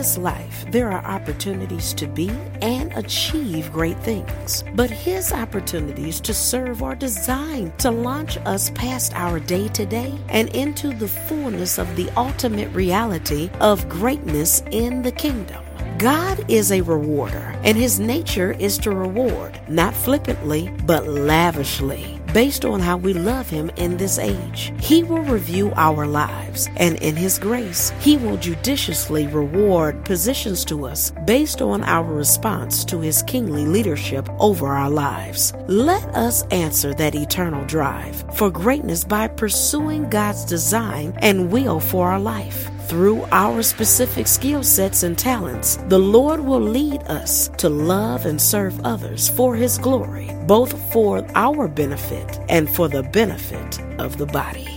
this life, there are opportunities to be and achieve great things. But His opportunities to serve are designed to launch us past our day to day and into the fullness of the ultimate reality of greatness in the kingdom. God is a rewarder, and his nature is to reward, not flippantly, but lavishly based on how we love Him in this age. He will review our lives, and in His grace, He will judiciously reward positions to us based on our response to His kingly leadership over our lives. Let us answer that eternal drive for greatness by pursuing God's design and will for our life through our specific skill sets and talents, the Lord will lead us to love and serve others for His glory, both for our benefit and for the benefit of the body.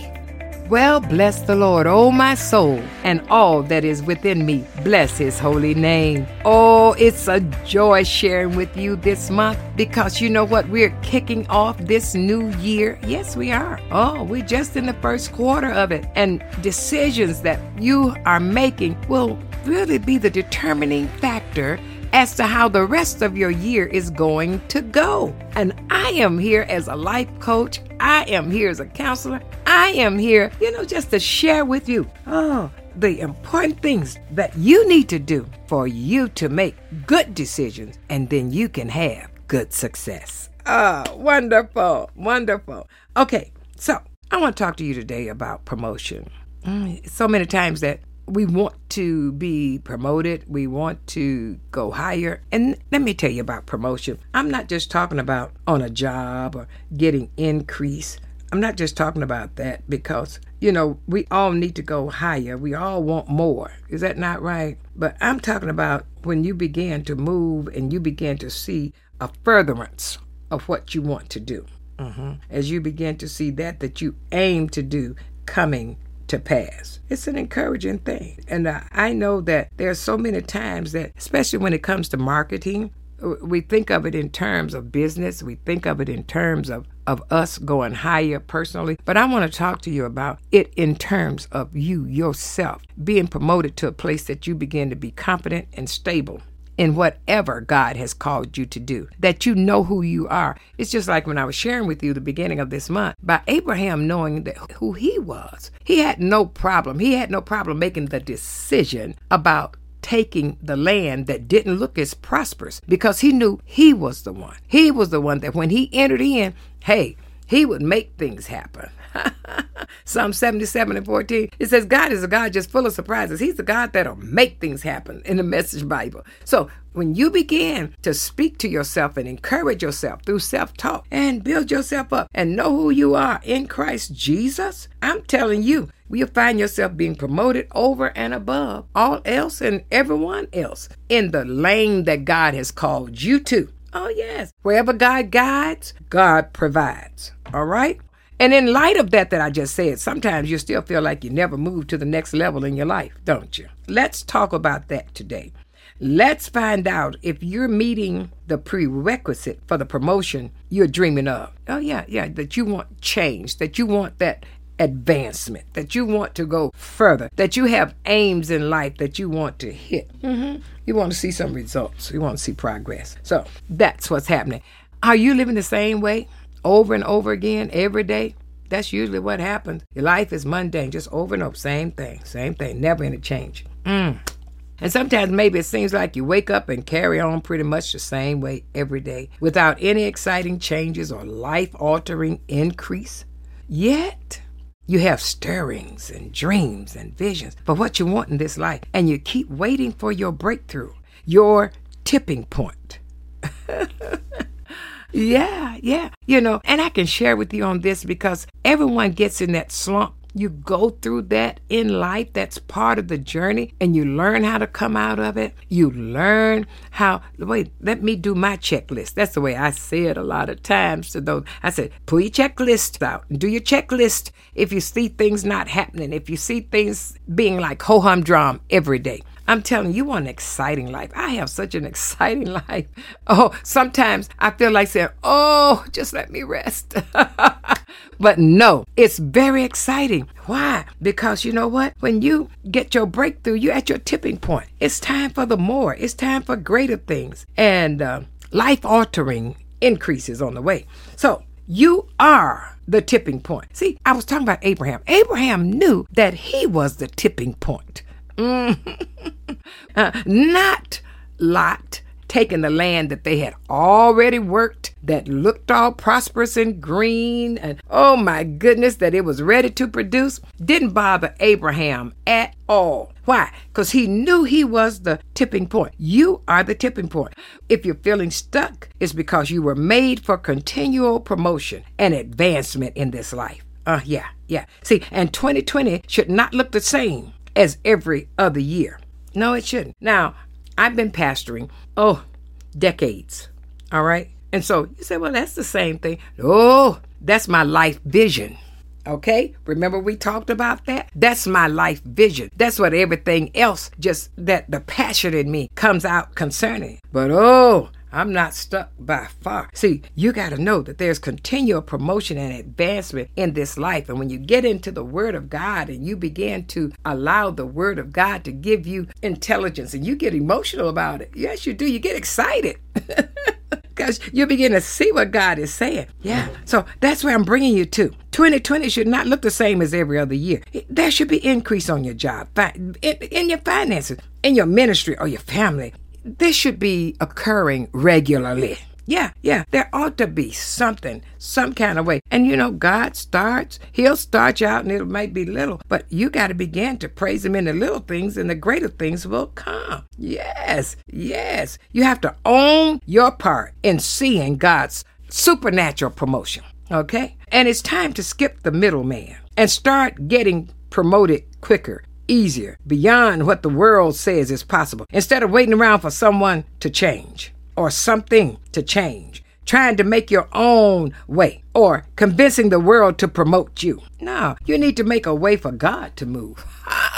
Well, bless the Lord, O my soul, and all that is within me. Bless his holy name. Oh, it's a joy sharing with you this month because you know what? We're kicking off this new year. Yes, we are. Oh, we're just in the first quarter of it. And decisions that you are making will really be the determining factor as to how the rest of your year is going to go. And I am here as a life coach. I am here as a counselor. I am here, you know, just to share with you, oh, the important things that you need to do for you to make good decisions, and then you can have good success. Oh, wonderful, wonderful. Okay, so I want to talk to you today about promotion. Mm, so many times that we want to be promoted, we want to go higher. And let me tell you about promotion. I'm not just talking about on a job or getting increase. I'm not just talking about that because, you know, we all need to go higher. We all want more. Is that not right? But I'm talking about when you begin to move and you begin to see a furtherance of what you want to do. Mm-hmm. As you begin to see that that you aim to do coming to pass. It's an encouraging thing. And uh, I know that there are so many times that, especially when it comes to marketing, we think of it in terms of business, we think of it in terms of, of us going higher personally. But I want to talk to you about it in terms of you yourself being promoted to a place that you begin to be confident and stable in whatever God has called you to do, that you know who you are. It's just like when I was sharing with you the beginning of this month by Abraham knowing that who he was. He had no problem. He had no problem making the decision about taking the land that didn't look as prosperous because he knew he was the one. He was the one that when he entered in, hey, he would make things happen. Psalm 77 and 14, it says, God is a God just full of surprises. He's a God that'll make things happen in the Message Bible. So when you begin to speak to yourself and encourage yourself through self talk and build yourself up and know who you are in Christ Jesus, I'm telling you, you'll find yourself being promoted over and above all else and everyone else in the lane that God has called you to. Oh, yes. Wherever God guides, God provides. All right? And in light of that, that I just said, sometimes you still feel like you never moved to the next level in your life, don't you? Let's talk about that today. Let's find out if you're meeting the prerequisite for the promotion you're dreaming of. Oh, yeah, yeah, that you want change, that you want that advancement, that you want to go further, that you have aims in life that you want to hit. Mm-hmm. You want to see some results, you want to see progress. So that's what's happening. Are you living the same way? Over and over again every day, that's usually what happens. Your life is mundane, just over and over, same thing, same thing, never any change. Mm. And sometimes maybe it seems like you wake up and carry on pretty much the same way every day without any exciting changes or life altering increase. Yet, you have stirrings and dreams and visions for what you want in this life, and you keep waiting for your breakthrough, your tipping point. Yeah, yeah. You know, and I can share with you on this because everyone gets in that slump. You go through that in life. That's part of the journey. And you learn how to come out of it. You learn how, wait, let me do my checklist. That's the way I say it a lot of times to those. I said, pull your checklist out and do your checklist if you see things not happening, if you see things being like ho hum drum every day. I'm telling you, you want an exciting life. I have such an exciting life. Oh, sometimes I feel like saying, oh, just let me rest. but no, it's very exciting. Why? Because you know what? When you get your breakthrough, you're at your tipping point. It's time for the more, it's time for greater things. And uh, life altering increases on the way. So you are the tipping point. See, I was talking about Abraham. Abraham knew that he was the tipping point. Mm. uh, not Lot taking the land that they had already worked, that looked all prosperous and green, and oh my goodness, that it was ready to produce, didn't bother Abraham at all. Why? Because he knew he was the tipping point. You are the tipping point. If you're feeling stuck, it's because you were made for continual promotion and advancement in this life. Uh, yeah, yeah. See, and 2020 should not look the same as every other year. No, it shouldn't. Now, I've been pastoring, oh, decades. All right. And so you say, well, that's the same thing. Oh, that's my life vision. Okay? Remember we talked about that? That's my life vision. That's what everything else, just that the passion in me comes out concerning. But oh, I'm not stuck by far. See, you got to know that there's continual promotion and advancement in this life. And when you get into the Word of God and you begin to allow the Word of God to give you intelligence and you get emotional about it, yes, you do. You get excited. because you begin to see what God is saying. Yeah. So that's where I'm bringing you to. 2020 should not look the same as every other year. There should be increase on your job, in, in your finances, in your ministry or your family this should be occurring regularly. Yeah, yeah, there ought to be something, some kind of way. And you know, God starts, He'll start you out and it might be little, but you got to begin to praise Him in the little things and the greater things will come. Yes, yes. You have to own your part in seeing God's supernatural promotion, okay? And it's time to skip the middleman and start getting promoted quicker easier, beyond what the world says is possible, instead of waiting around for someone to change or something to change, trying to make your own way or convincing the world to promote you. No, you need to make a way for God to move.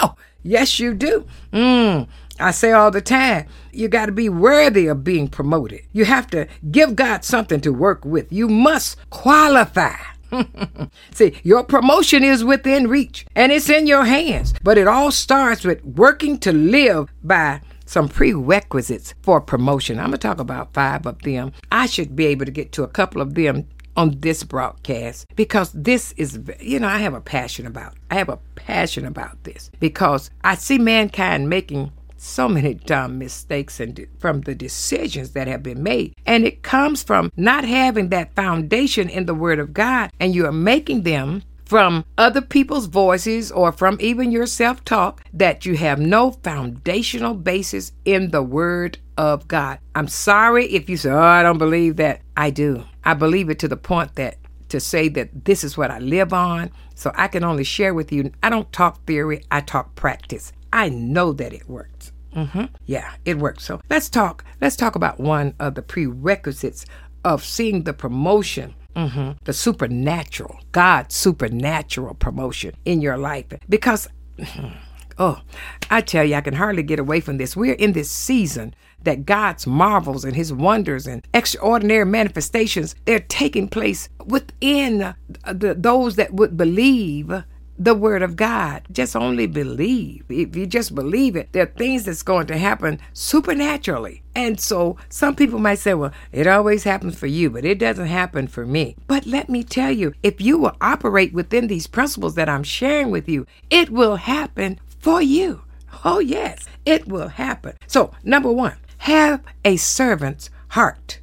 Oh, yes, you do. Mm, I say all the time, you got to be worthy of being promoted. You have to give God something to work with. You must qualify. See, your promotion is within reach and it's in your hands, but it all starts with working to live by some prerequisites for promotion. I'm going to talk about five of them. I should be able to get to a couple of them on this broadcast because this is, you know, I have a passion about. I have a passion about this because I see mankind making so many dumb mistakes and from the decisions that have been made. And it comes from not having that foundation in the Word of God, and you are making them from other people's voices or from even your self talk that you have no foundational basis in the Word of God. I'm sorry if you say, Oh, I don't believe that. I do. I believe it to the point that to say that this is what I live on. So I can only share with you. I don't talk theory, I talk practice. I know that it works. Mm-hmm. Yeah, it works. So let's talk. Let's talk about one of the prerequisites of seeing the promotion, mm-hmm, the supernatural, God's supernatural promotion in your life. Because, oh, I tell you, I can hardly get away from this. We're in this season that God's marvels and his wonders and extraordinary manifestations, they're taking place within the, those that would believe the word of God. Just only believe. If you just believe it, there are things that's going to happen supernaturally. And so some people might say, well, it always happens for you, but it doesn't happen for me. But let me tell you, if you will operate within these principles that I'm sharing with you, it will happen for you. Oh, yes, it will happen. So, number one, have a servant's heart.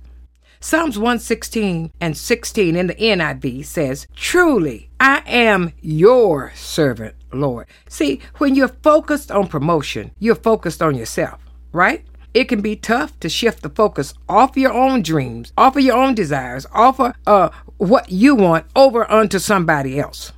Psalms 116 and 16 in the NIV says, Truly, I am your servant, Lord. See, when you're focused on promotion, you're focused on yourself, right? It can be tough to shift the focus off your own dreams, off of your own desires, off of uh, what you want over onto somebody else.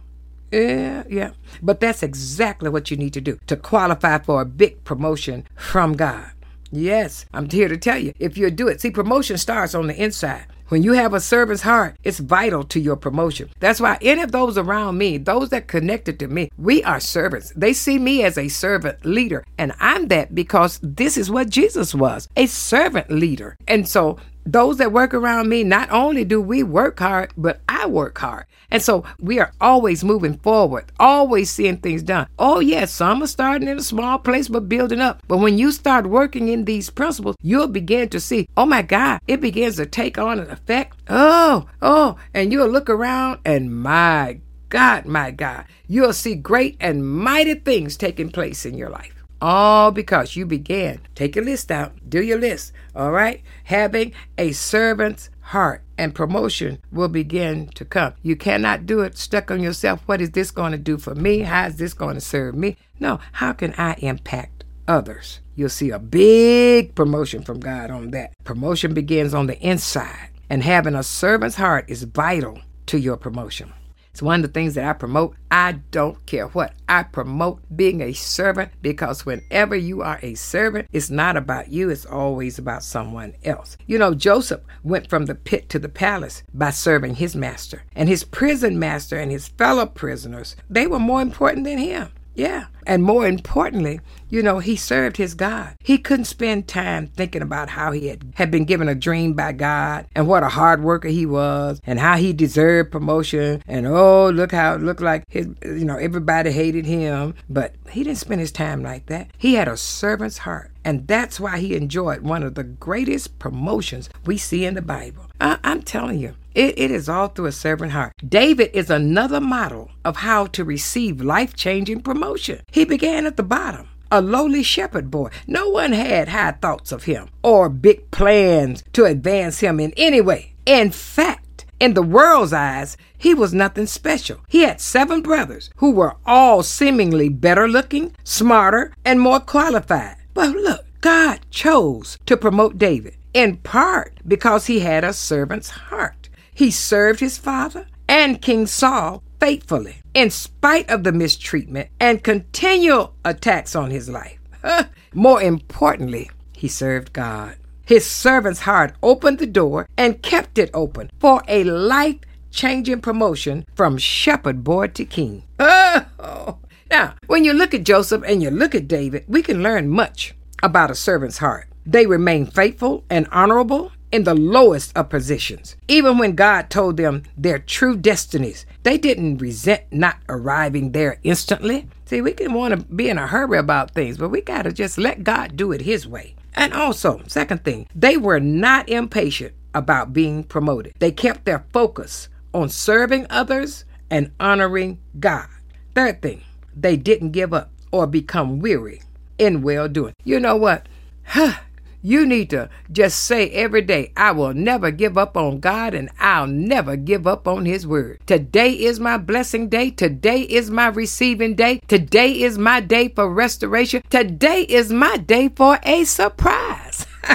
Yeah, yeah. But that's exactly what you need to do to qualify for a big promotion from God. Yes, I'm here to tell you if you do it. See, promotion starts on the inside. When you have a servant's heart, it's vital to your promotion. That's why any of those around me, those that connected to me, we are servants. They see me as a servant leader. And I'm that because this is what Jesus was a servant leader. And so those that work around me, not only do we work hard, but I work hard. And so we are always moving forward, always seeing things done. Oh, yes, some are starting in a small place but building up. But when you start working in these principles, you'll begin to see, oh my God, it begins to take on an effect. Oh, oh, and you'll look around and my God, my God, you'll see great and mighty things taking place in your life. All because you began. Take a list out, do your list, all right? Having a servant's heart and promotion will begin to come. You cannot do it stuck on yourself. What is this going to do for me? How is this going to serve me? No, how can I impact others? You'll see a big promotion from God on that. Promotion begins on the inside, and having a servant's heart is vital to your promotion. It's one of the things that I promote. I don't care what. I promote being a servant because whenever you are a servant, it's not about you, it's always about someone else. You know, Joseph went from the pit to the palace by serving his master, and his prison master and his fellow prisoners, they were more important than him. Yeah. And more importantly, you know, he served his God. He couldn't spend time thinking about how he had, had been given a dream by God and what a hard worker he was and how he deserved promotion and oh, look how it looked like his, you know, everybody hated him. But he didn't spend his time like that. He had a servant's heart. And that's why he enjoyed one of the greatest promotions we see in the Bible. I, am telling you, it, it is all through a servant heart. David is another model of how to receive life changing promotion. He began at the bottom a lowly shepherd boy. No one had high thoughts of him or big plans to advance him in any way. In fact, in the world's eyes, he was nothing special. He had seven brothers who were all seemingly better looking, smarter, and more qualified. But look, God chose to promote David in part because he had a servant's heart. He served his father and King Saul faithfully in spite of the mistreatment and continual attacks on his life. More importantly, he served God. His servant's heart opened the door and kept it open for a life changing promotion from shepherd boy to king. Oh. Now, when you look at Joseph and you look at David, we can learn much about a servant's heart. They remained faithful and honorable in the lowest of positions. Even when God told them their true destinies, they didn't resent not arriving there instantly. See, we can want to be in a hurry about things, but we got to just let God do it His way. And also, second thing, they were not impatient about being promoted. They kept their focus on serving others and honoring God. Third thing, they didn't give up or become weary in well doing. You know what? You need to just say every day, I will never give up on God and I'll never give up on His word. Today is my blessing day. Today is my receiving day. Today is my day for restoration. Today is my day for a surprise.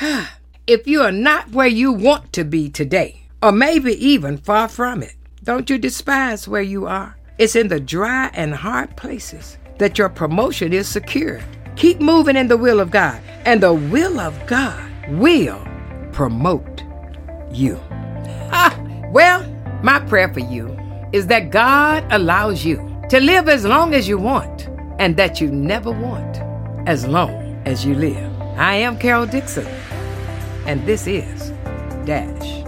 if you are not where you want to be today, or maybe even far from it, don't you despise where you are. It's in the dry and hard places that your promotion is secured. Keep moving in the will of God, and the will of God will promote you. Ah, well, my prayer for you is that God allows you to live as long as you want, and that you never want as long as you live. I am Carol Dixon, and this is Dash.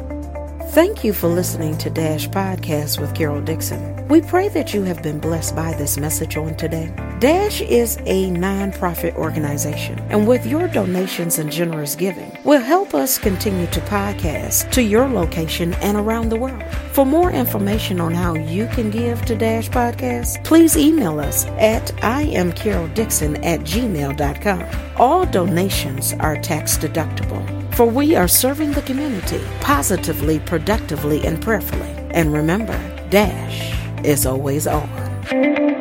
Thank you for listening to Dash Podcast with Carol Dixon. We pray that you have been blessed by this message on today. Dash is a nonprofit organization, and with your donations and generous giving, will help us continue to podcast to your location and around the world. For more information on how you can give to Dash Podcast, please email us at iamcaroldixon at gmail.com. All donations are tax deductible for we are serving the community positively, productively, and prayerfully. And remember, Dash is always on.